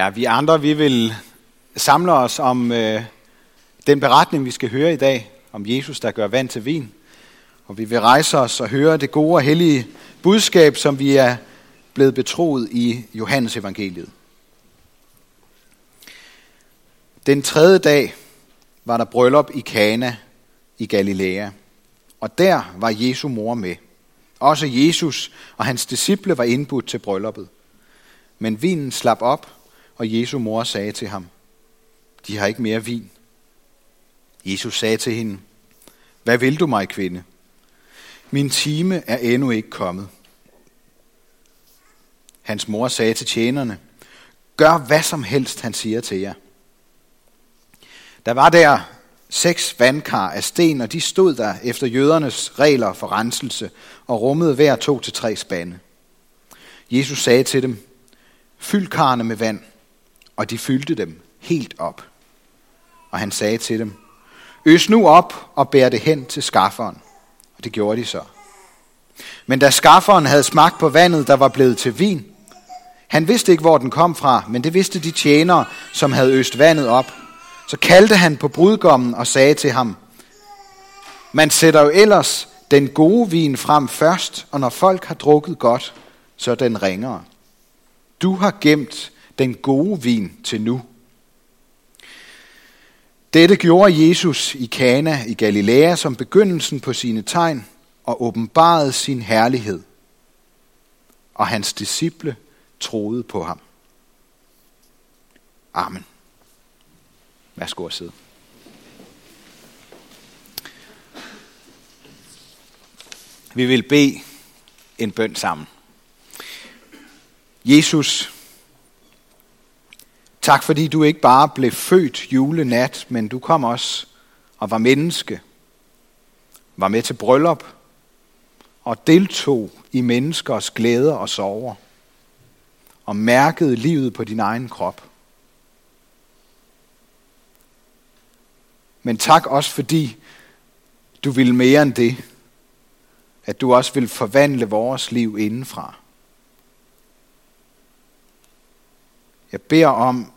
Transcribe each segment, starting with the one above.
Ja, vi andre, vi vil samle os om øh, den beretning, vi skal høre i dag, om Jesus, der gør vand til vin. Og vi vil rejse os og høre det gode og hellige budskab, som vi er blevet betroet i Johannes evangeliet. Den tredje dag var der bryllup i Kana i Galilea, og der var Jesu mor med. Også Jesus og hans disciple var indbudt til brylluppet. Men vinen slap op, og Jesu mor sagde til ham, de har ikke mere vin. Jesus sagde til hende, hvad vil du mig, kvinde? Min time er endnu ikke kommet. Hans mor sagde til tjenerne, gør hvad som helst, han siger til jer. Der var der seks vandkar af sten, og de stod der efter jødernes regler for renselse og rummede hver to til tre spande. Jesus sagde til dem, fyld karne med vand, og de fyldte dem helt op. Og han sagde til dem, øs nu op og bær det hen til skafferen. Og det gjorde de så. Men da skafferen havde smagt på vandet, der var blevet til vin, han vidste ikke, hvor den kom fra, men det vidste de tjenere, som havde øst vandet op. Så kaldte han på brudgommen og sagde til ham, man sætter jo ellers den gode vin frem først, og når folk har drukket godt, så er den ringere. Du har gemt den gode vin til nu. Dette gjorde Jesus i Kana i Galilea som begyndelsen på sine tegn og åbenbarede sin herlighed. Og hans disciple troede på ham. Amen. Værsgo at sidde. Vi vil bede en bøn sammen. Jesus, tak fordi du ikke bare blev født julenat, men du kom også og var menneske, var med til bryllup og deltog i menneskers glæder og sorger og mærkede livet på din egen krop. Men tak også fordi du vil mere end det, at du også vil forvandle vores liv indenfra. Jeg beder om,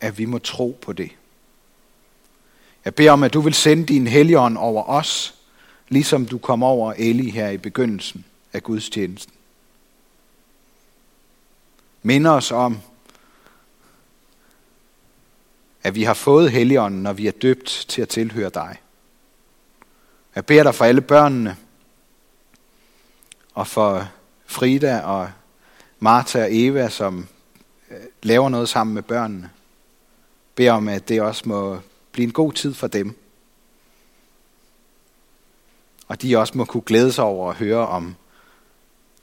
at vi må tro på det. Jeg beder om, at du vil sende din helligånd over os, ligesom du kom over Eli her i begyndelsen af gudstjenesten. Minder os om, at vi har fået helligånden, når vi er døbt til at tilhøre dig. Jeg beder dig for alle børnene, og for Frida og Martha og Eva, som Øh, laver noget sammen med børnene. Bed om, at det også må blive en god tid for dem. Og de også må kunne glæde sig over at høre om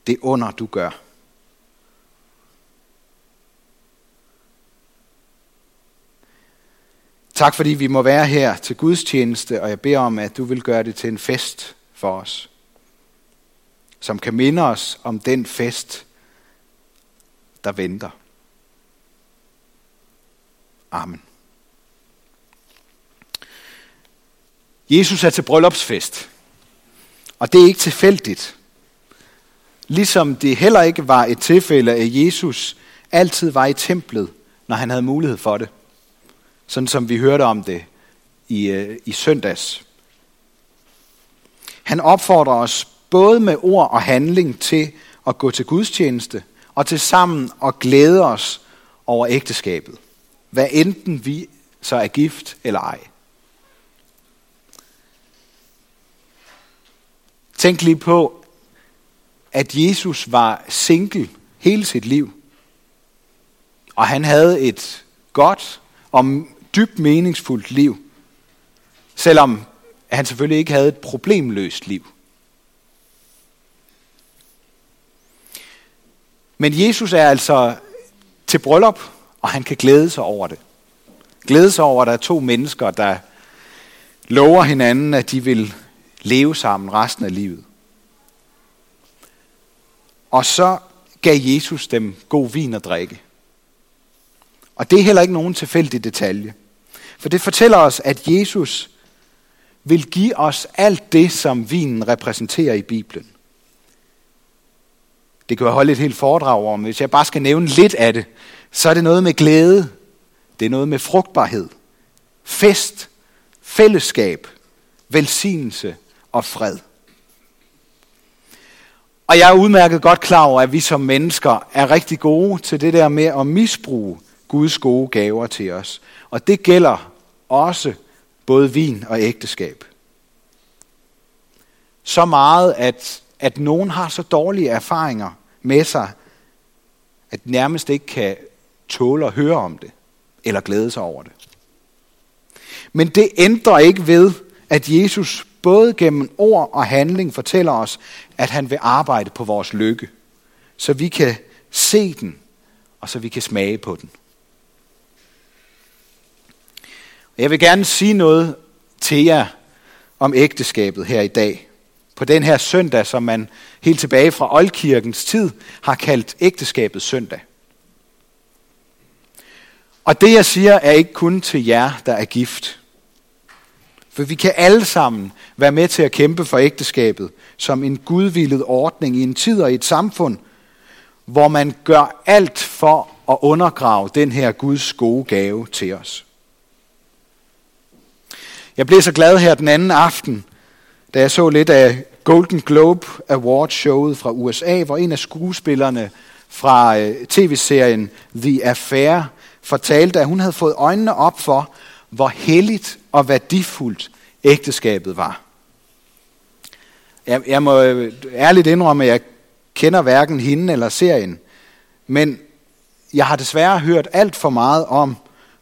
det under, du gør. Tak fordi vi må være her til Guds tjeneste, og jeg beder om, at du vil gøre det til en fest for os, som kan minde os om den fest, der venter. Amen. Jesus er til bryllupsfest, og det er ikke tilfældigt. Ligesom det heller ikke var et tilfælde, at Jesus altid var i templet, når han havde mulighed for det sådan som vi hørte om det i, øh, i søndags. Han opfordrer os både med ord og handling til at gå til gudstjeneste, og til sammen at glæde os over ægteskabet. Hvad enten vi så er gift eller ej. Tænk lige på, at Jesus var single hele sit liv. Og han havde et godt og dybt meningsfuldt liv, selvom han selvfølgelig ikke havde et problemløst liv. Men Jesus er altså til bryllup, og han kan glæde sig over det. Glæde sig over, at der er to mennesker, der lover hinanden, at de vil leve sammen resten af livet. Og så gav Jesus dem god vin at drikke. Og det er heller ikke nogen tilfældig detalje. For det fortæller os, at Jesus vil give os alt det, som vinen repræsenterer i Bibelen. Det kan jeg holde et helt foredrag om. Hvis jeg bare skal nævne lidt af det, så er det noget med glæde. Det er noget med frugtbarhed. Fest, fællesskab, velsignelse og fred. Og jeg er udmærket godt klar over, at vi som mennesker er rigtig gode til det der med at misbruge Guds gode gaver til os. Og det gælder også både vin og ægteskab. Så meget, at, at nogen har så dårlige erfaringer med sig, at nærmest ikke kan tåle at høre om det, eller glæde sig over det. Men det ændrer ikke ved, at Jesus både gennem ord og handling fortæller os, at han vil arbejde på vores lykke, så vi kan se den, og så vi kan smage på den. Jeg vil gerne sige noget til jer om ægteskabet her i dag. På den her søndag, som man helt tilbage fra Oldkirkens tid har kaldt ægteskabets søndag. Og det jeg siger er ikke kun til jer, der er gift. For vi kan alle sammen være med til at kæmpe for ægteskabet som en gudvillet ordning i en tid og i et samfund, hvor man gør alt for at undergrave den her Guds gode gave til os. Jeg blev så glad her den anden aften, da jeg så lidt af Golden Globe Award showet fra USA, hvor en af skuespillerne fra øh, tv-serien The Affair fortalte, at hun havde fået øjnene op for, hvor helligt og værdifuldt ægteskabet var. Jeg, jeg må øh, ærligt indrømme, at jeg kender hverken hende eller serien, men jeg har desværre hørt alt for meget om,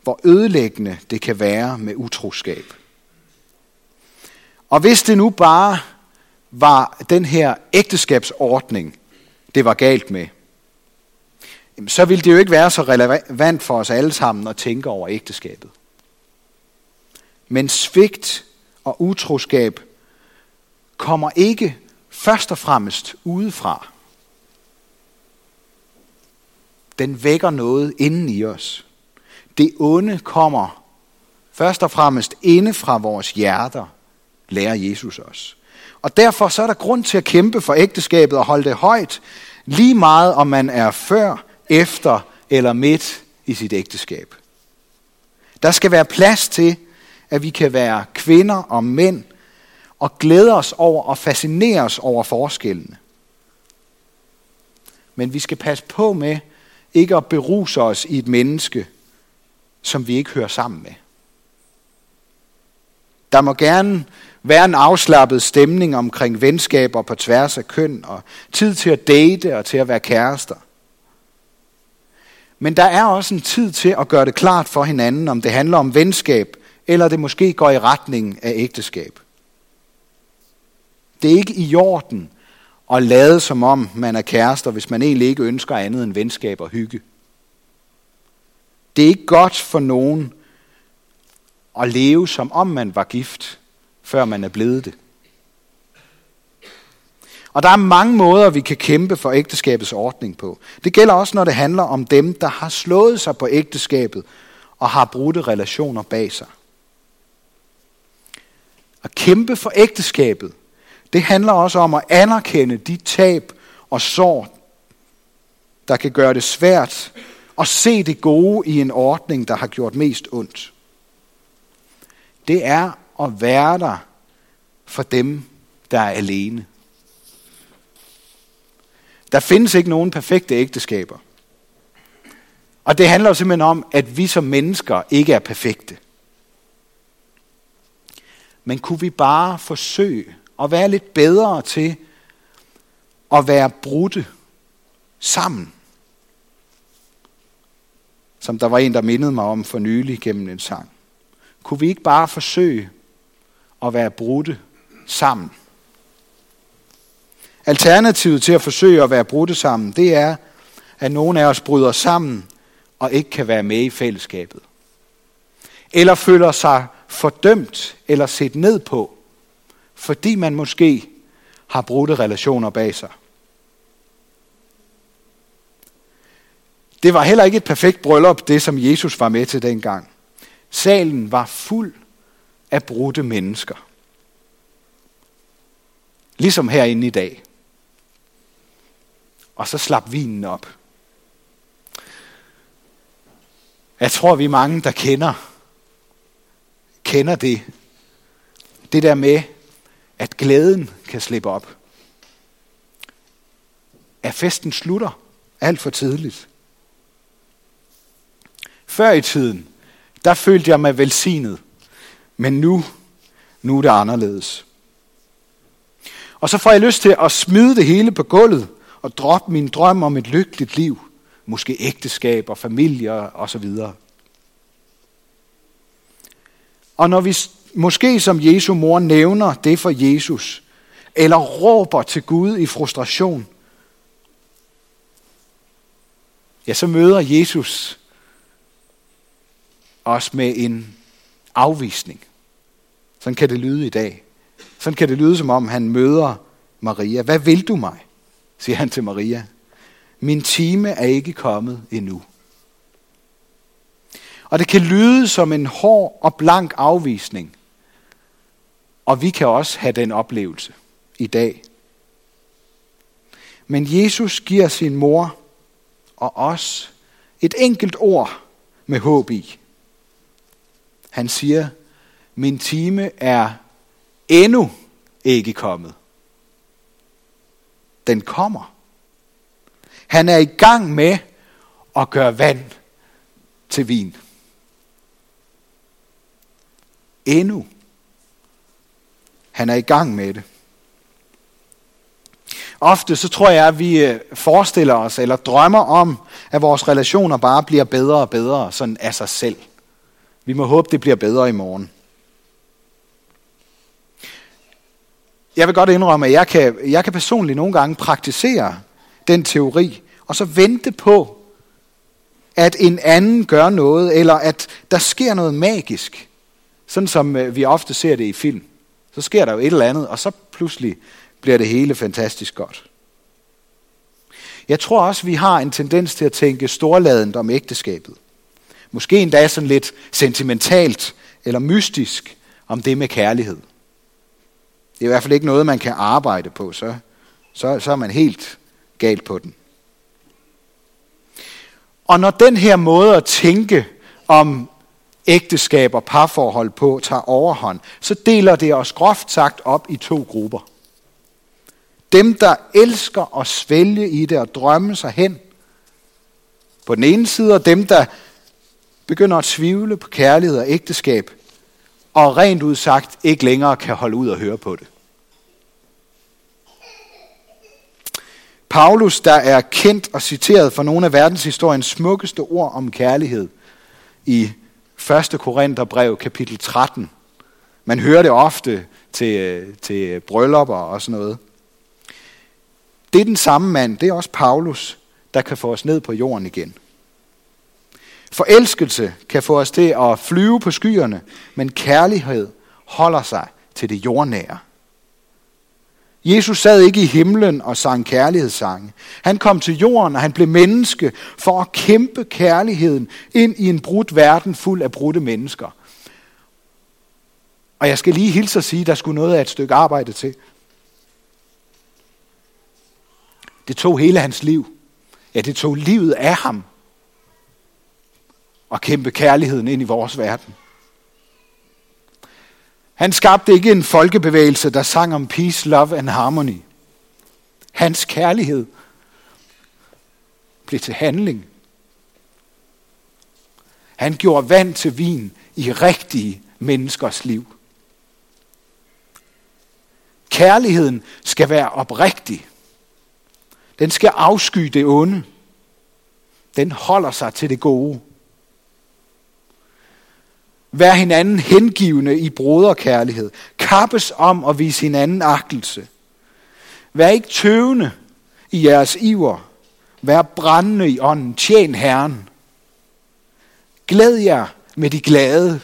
hvor ødelæggende det kan være med utroskab. Og hvis det nu bare var den her ægteskabsordning, det var galt med, så ville det jo ikke være så relevant for os alle sammen at tænke over ægteskabet. Men svigt og utroskab kommer ikke først og fremmest udefra. Den vækker noget inden i os. Det onde kommer først og fremmest inde fra vores hjerter, lærer Jesus os. Og derfor så er der grund til at kæmpe for ægteskabet og holde det højt, lige meget om man er før, efter eller midt i sit ægteskab. Der skal være plads til, at vi kan være kvinder og mænd og glæde os over og fascinere os over forskellene. Men vi skal passe på med ikke at beruse os i et menneske, som vi ikke hører sammen med. Der må gerne være en afslappet stemning omkring venskaber på tværs af køn og tid til at date og til at være kærester. Men der er også en tid til at gøre det klart for hinanden, om det handler om venskab, eller det måske går i retning af ægteskab. Det er ikke i orden at lade som om man er kærester, hvis man egentlig ikke ønsker andet end venskab og hygge. Det er ikke godt for nogen at leve som om man var gift, før man er blevet det. Og der er mange måder, vi kan kæmpe for ægteskabets ordning på. Det gælder også, når det handler om dem, der har slået sig på ægteskabet og har brudte relationer bag sig. At kæmpe for ægteskabet, det handler også om at anerkende de tab og sår, der kan gøre det svært at se det gode i en ordning, der har gjort mest ondt. Det er at være der for dem, der er alene. Der findes ikke nogen perfekte ægteskaber. Og det handler jo simpelthen om, at vi som mennesker ikke er perfekte. Men kunne vi bare forsøge at være lidt bedre til at være brudte sammen? Som der var en, der mindede mig om for nylig gennem en sang. Kunne vi ikke bare forsøge at være brudte sammen? Alternativet til at forsøge at være brudte sammen, det er, at nogen af os bryder sammen og ikke kan være med i fællesskabet. Eller føler sig fordømt eller set ned på, fordi man måske har brudte relationer bag sig. Det var heller ikke et perfekt bryllup, det som Jesus var med til dengang. Salen var fuld af brudte mennesker. Ligesom herinde i dag og så slap vinen op. Jeg tror, vi er mange, der kender, kender det. Det der med, at glæden kan slippe op. At festen slutter alt for tidligt. Før i tiden, der følte jeg mig velsignet. Men nu, nu er det anderledes. Og så får jeg lyst til at smide det hele på gulvet og droppe min drøm om et lykkeligt liv. Måske ægteskab og familier og så videre. Og når vi måske som Jesu mor nævner det for Jesus, eller råber til Gud i frustration, ja, så møder Jesus os med en afvisning. Sådan kan det lyde i dag. Sådan kan det lyde, som om han møder Maria. Hvad vil du mig? Siger han til Maria. Min time er ikke kommet endnu. Og det kan lyde som en hård og blank afvisning. Og vi kan også have den oplevelse i dag. Men Jesus giver sin mor og os et enkelt ord med håb i. Han siger, min time er endnu ikke kommet. Den kommer. Han er i gang med at gøre vand til vin. Endnu. Han er i gang med det. Ofte så tror jeg, at vi øh, forestiller os eller drømmer om, at vores relationer bare bliver bedre og bedre sådan af sig selv. Vi må håbe, det bliver bedre i morgen. Jeg vil godt indrømme, at jeg kan, jeg kan personligt nogle gange praktisere den teori, og så vente på, at en anden gør noget, eller at der sker noget magisk. Sådan som øh, vi ofte ser det i film. Så sker der jo et eller andet, og så pludselig bliver det hele fantastisk godt. Jeg tror også, vi har en tendens til at tænke storladent om ægteskabet. Måske endda sådan lidt sentimentalt eller mystisk om det med kærlighed. Det er i hvert fald ikke noget, man kan arbejde på, så, så, så er man helt galt på den. Og når den her måde at tænke om ægteskab og parforhold på tager overhånd, så deler det os groft sagt op i to grupper. Dem, der elsker at svælge i det og drømme sig hen på den ene side, og dem, der begynder at tvivle på kærlighed og ægteskab, og rent ud sagt ikke længere kan holde ud og høre på det. Paulus, der er kendt og citeret for nogle af verdenshistoriens smukkeste ord om kærlighed i 1. Korintherbrev kapitel 13. Man hører det ofte til, til bryllupper og sådan noget. Det er den samme mand, det er også Paulus, der kan få os ned på jorden igen. Forelskelse kan få os til at flyve på skyerne, men kærlighed holder sig til det jordnære. Jesus sad ikke i himlen og sang kærlighedssange. Han kom til jorden, og han blev menneske for at kæmpe kærligheden ind i en brudt verden fuld af brudte mennesker. Og jeg skal lige hilse og sige, at der skulle noget af et stykke arbejde til. Det tog hele hans liv. Ja, det tog livet af ham. Og kæmpe kærligheden ind i vores verden. Han skabte ikke en folkebevægelse, der sang om peace, love and harmony. Hans kærlighed blev til handling. Han gjorde vand til vin i rigtige menneskers liv. Kærligheden skal være oprigtig. Den skal afsky det onde. Den holder sig til det gode. Vær hinanden hengivende i broderkærlighed. Kappes om at vise hinanden agtelse. Vær ikke tøvende i jeres iver. Vær brændende i ånden. Tjen Herren. Glæd jer med de glade.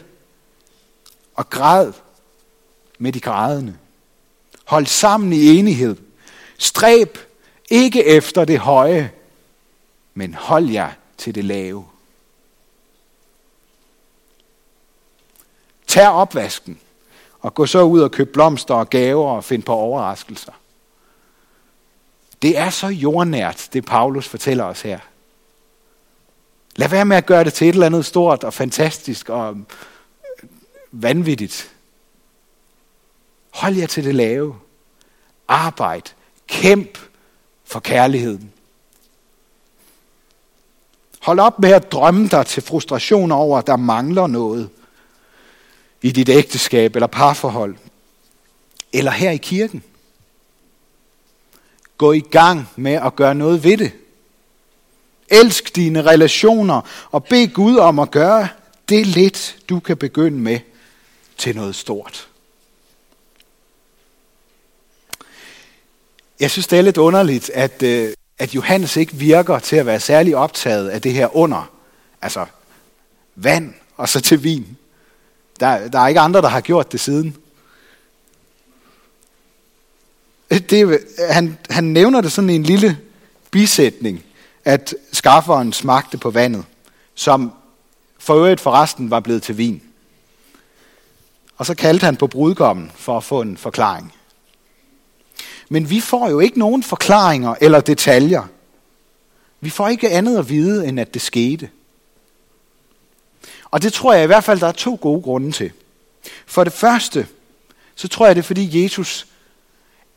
Og græd med de grædende. Hold sammen i enighed. Stræb ikke efter det høje, men hold jer til det lave. Tag opvasken og gå så ud og køb blomster og gaver og find på overraskelser. Det er så jordnært, det Paulus fortæller os her. Lad være med at gøre det til et eller andet stort og fantastisk og øh, vanvittigt. Hold jer til det lave. Arbejd. Kæmp for kærligheden. Hold op med at drømme dig til frustration over, at der mangler noget i dit ægteskab eller parforhold. Eller her i kirken. Gå i gang med at gøre noget ved det. Elsk dine relationer og bed Gud om at gøre det lidt, du kan begynde med til noget stort. Jeg synes, det er lidt underligt, at, øh, at Johannes ikke virker til at være særlig optaget af det her under. Altså vand og så til vin. Der, der er ikke andre, der har gjort det siden. Det, han, han nævner det sådan i en lille bisætning, at skafferen smagte på vandet, som for øvrigt forresten var blevet til vin. Og så kaldte han på brudgommen for at få en forklaring. Men vi får jo ikke nogen forklaringer eller detaljer. Vi får ikke andet at vide, end at det skete. Og det tror jeg i hvert fald, der er to gode grunde til. For det første, så tror jeg, det er fordi Jesus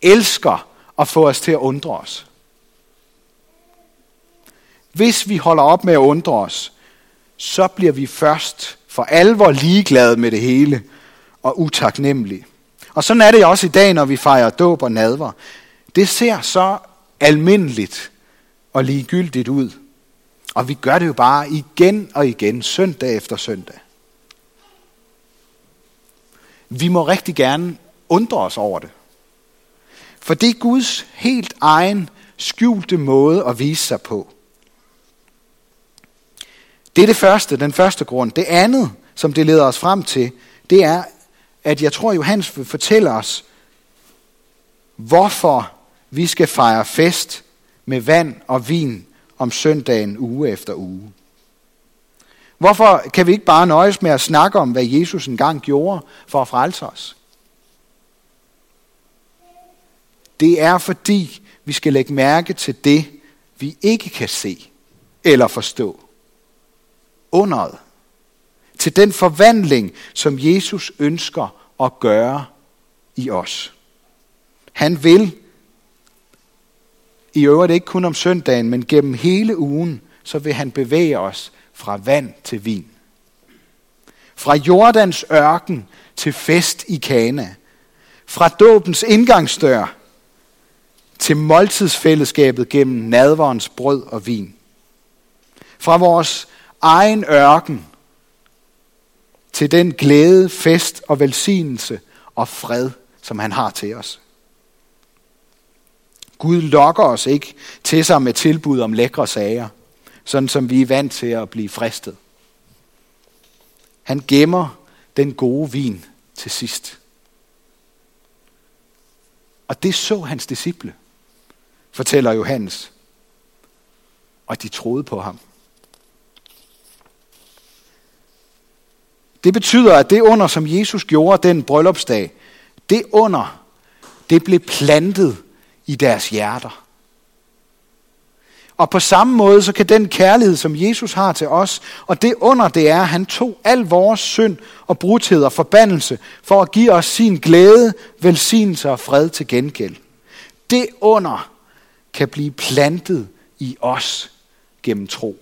elsker at få os til at undre os. Hvis vi holder op med at undre os, så bliver vi først for alvor ligeglade med det hele og utaknemmelige. Og sådan er det også i dag, når vi fejrer dåb og nadver. Det ser så almindeligt og ligegyldigt ud. Og vi gør det jo bare igen og igen, søndag efter søndag. Vi må rigtig gerne undre os over det. For det er Guds helt egen skjulte måde at vise sig på. Det er det første, den første grund. Det andet, som det leder os frem til, det er, at jeg tror, Johannes vil fortælle os, hvorfor vi skal fejre fest med vand og vin om søndagen uge efter uge. Hvorfor kan vi ikke bare nøjes med at snakke om, hvad Jesus engang gjorde for at frelse os? Det er fordi, vi skal lægge mærke til det, vi ikke kan se eller forstå. Underet. Til den forvandling, som Jesus ønsker at gøre i os. Han vil, i øvrigt ikke kun om søndagen, men gennem hele ugen, så vil han bevæge os fra vand til vin. Fra Jordans ørken til fest i Kana. Fra dåbens indgangsdør til måltidsfællesskabet gennem nadverens brød og vin. Fra vores egen ørken til den glæde, fest og velsignelse og fred, som han har til os. Gud lokker os ikke til sig med tilbud om lækre sager, sådan som vi er vant til at blive fristet. Han gemmer den gode vin til sidst. Og det så hans disciple, fortæller Johannes. Og de troede på ham. Det betyder, at det under, som Jesus gjorde den bryllupsdag, det under, det blev plantet i deres hjerter. Og på samme måde, så kan den kærlighed, som Jesus har til os, og det under det er, at han tog al vores synd og brudhed og forbandelse, for at give os sin glæde, velsignelse og fred til gengæld. Det under kan blive plantet i os gennem tro.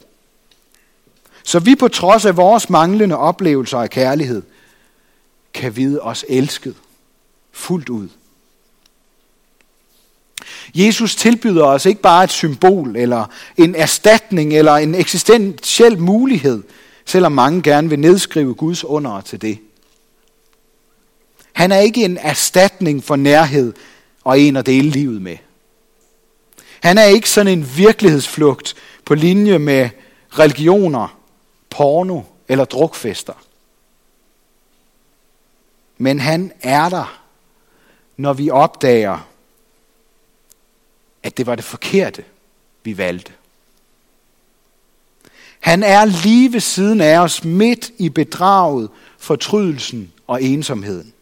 Så vi på trods af vores manglende oplevelser af kærlighed, kan vide os elsket fuldt ud. Jesus tilbyder os ikke bare et symbol, eller en erstatning, eller en eksistentiel mulighed, selvom mange gerne vil nedskrive Guds under til det. Han er ikke en erstatning for nærhed og en at dele livet med. Han er ikke sådan en virkelighedsflugt på linje med religioner, porno eller drukfester. Men han er der, når vi opdager, at det var det forkerte, vi valgte. Han er lige ved siden af os, midt i bedraget, fortrydelsen og ensomheden.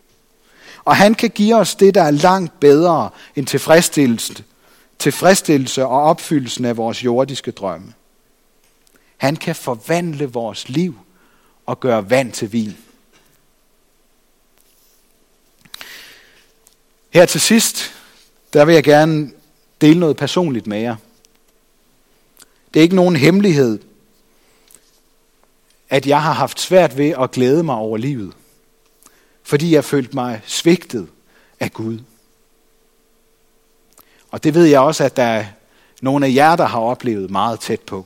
Og han kan give os det, der er langt bedre end tilfredsstillelse tilfredsstillelse og opfyldelsen af vores jordiske drømme. Han kan forvandle vores liv og gøre vand til vin. Her til sidst, der vil jeg gerne dele noget personligt med jer. Det er ikke nogen hemmelighed, at jeg har haft svært ved at glæde mig over livet, fordi jeg følte mig svigtet af Gud. Og det ved jeg også, at der er nogle af jer, der har oplevet meget tæt på.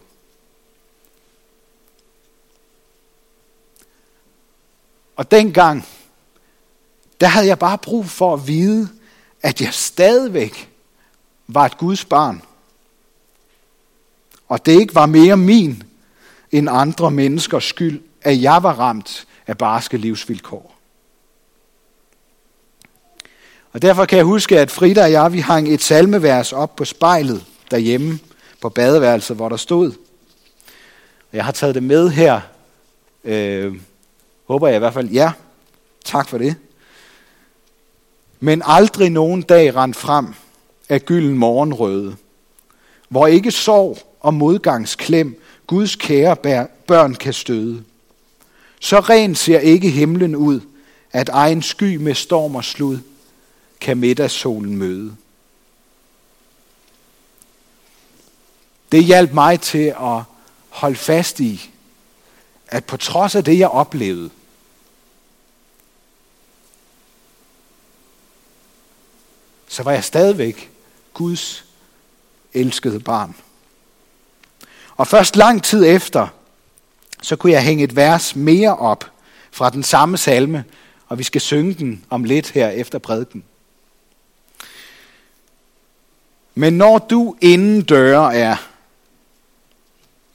Og dengang, der havde jeg bare brug for at vide, at jeg stadigvæk var et Guds barn. Og det ikke var mere min end andre menneskers skyld, at jeg var ramt af barske livsvilkår. Og derfor kan jeg huske, at Frida og jeg, vi hang et salmevers op på spejlet derhjemme på badeværelset, hvor der stod. Jeg har taget det med her. Øh, håber jeg i hvert fald. Ja, tak for det. Men aldrig nogen dag rent frem af gylden morgenrøde, hvor ikke sorg og modgangsklem Guds kære børn kan støde. Så ren ser ikke himlen ud, at egen sky med storm og slud kan middagssolen møde. Det hjalp mig til at holde fast i, at på trods af det, jeg oplevede, så var jeg stadigvæk Guds elskede barn. Og først lang tid efter, så kunne jeg hænge et vers mere op fra den samme salme, og vi skal synge den om lidt her efter prædiken. Men når du inden døre er,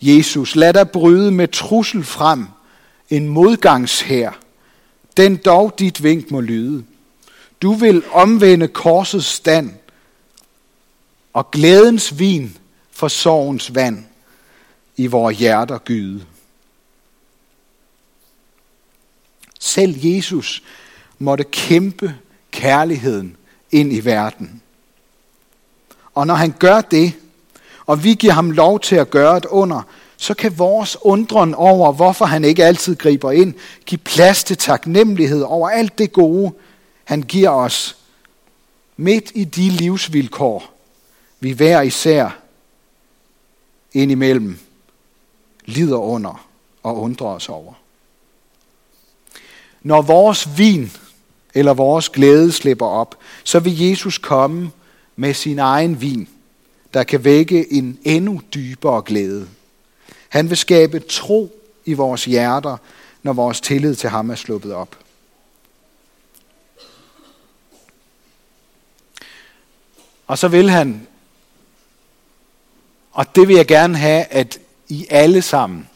Jesus, lad dig bryde med trussel frem, en modgangshær, den dog dit vink må lyde. Du vil omvende korsets stand, og glædens vin for sorgens vand i vores hjerter gyde. Selv Jesus måtte kæmpe kærligheden ind i verden. Og når han gør det, og vi giver ham lov til at gøre et under, så kan vores undren over, hvorfor han ikke altid griber ind, give plads til taknemmelighed over alt det gode, han giver os midt i de livsvilkår, vi hver især indimellem lider under og undrer os over. Når vores vin eller vores glæde slipper op, så vil Jesus komme med sin egen vin, der kan vække en endnu dybere glæde. Han vil skabe tro i vores hjerter, når vores tillid til ham er sluppet op. Og så vil han, og det vil jeg gerne have, at I alle sammen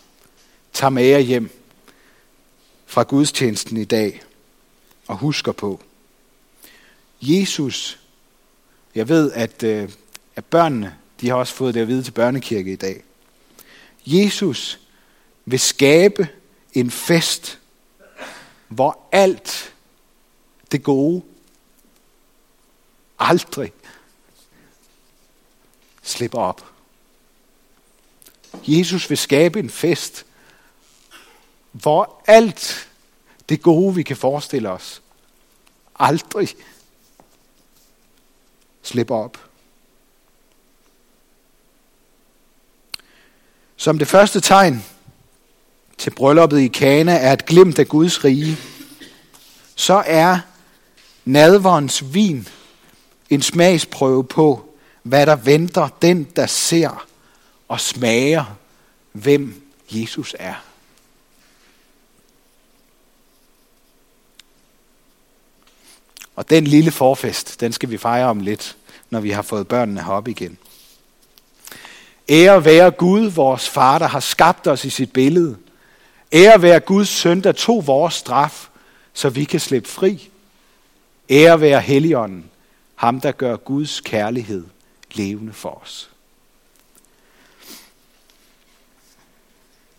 tager med jer hjem fra gudstjenesten i dag og husker på. Jesus, jeg ved, at, øh, at børnene, de har også fået det at vide til børnekirke i dag. Jesus vil skabe en fest, hvor alt det gode aldrig slipper op. Jesus vil skabe en fest, hvor alt det gode, vi kan forestille os, aldrig slipper op. Som det første tegn til brylluppet i Kana er et glimt af Guds rige, så er nadverens vin en smagsprøve på, hvad der venter den, der ser og smager, hvem Jesus er. Og den lille forfest, den skal vi fejre om lidt, når vi har fået børnene herop igen. Ære være Gud, vores far, der har skabt os i sit billede. Ære være Guds søn, der tog vores straf, så vi kan slippe fri. Ære være Helligånden, ham der gør Guds kærlighed levende for os.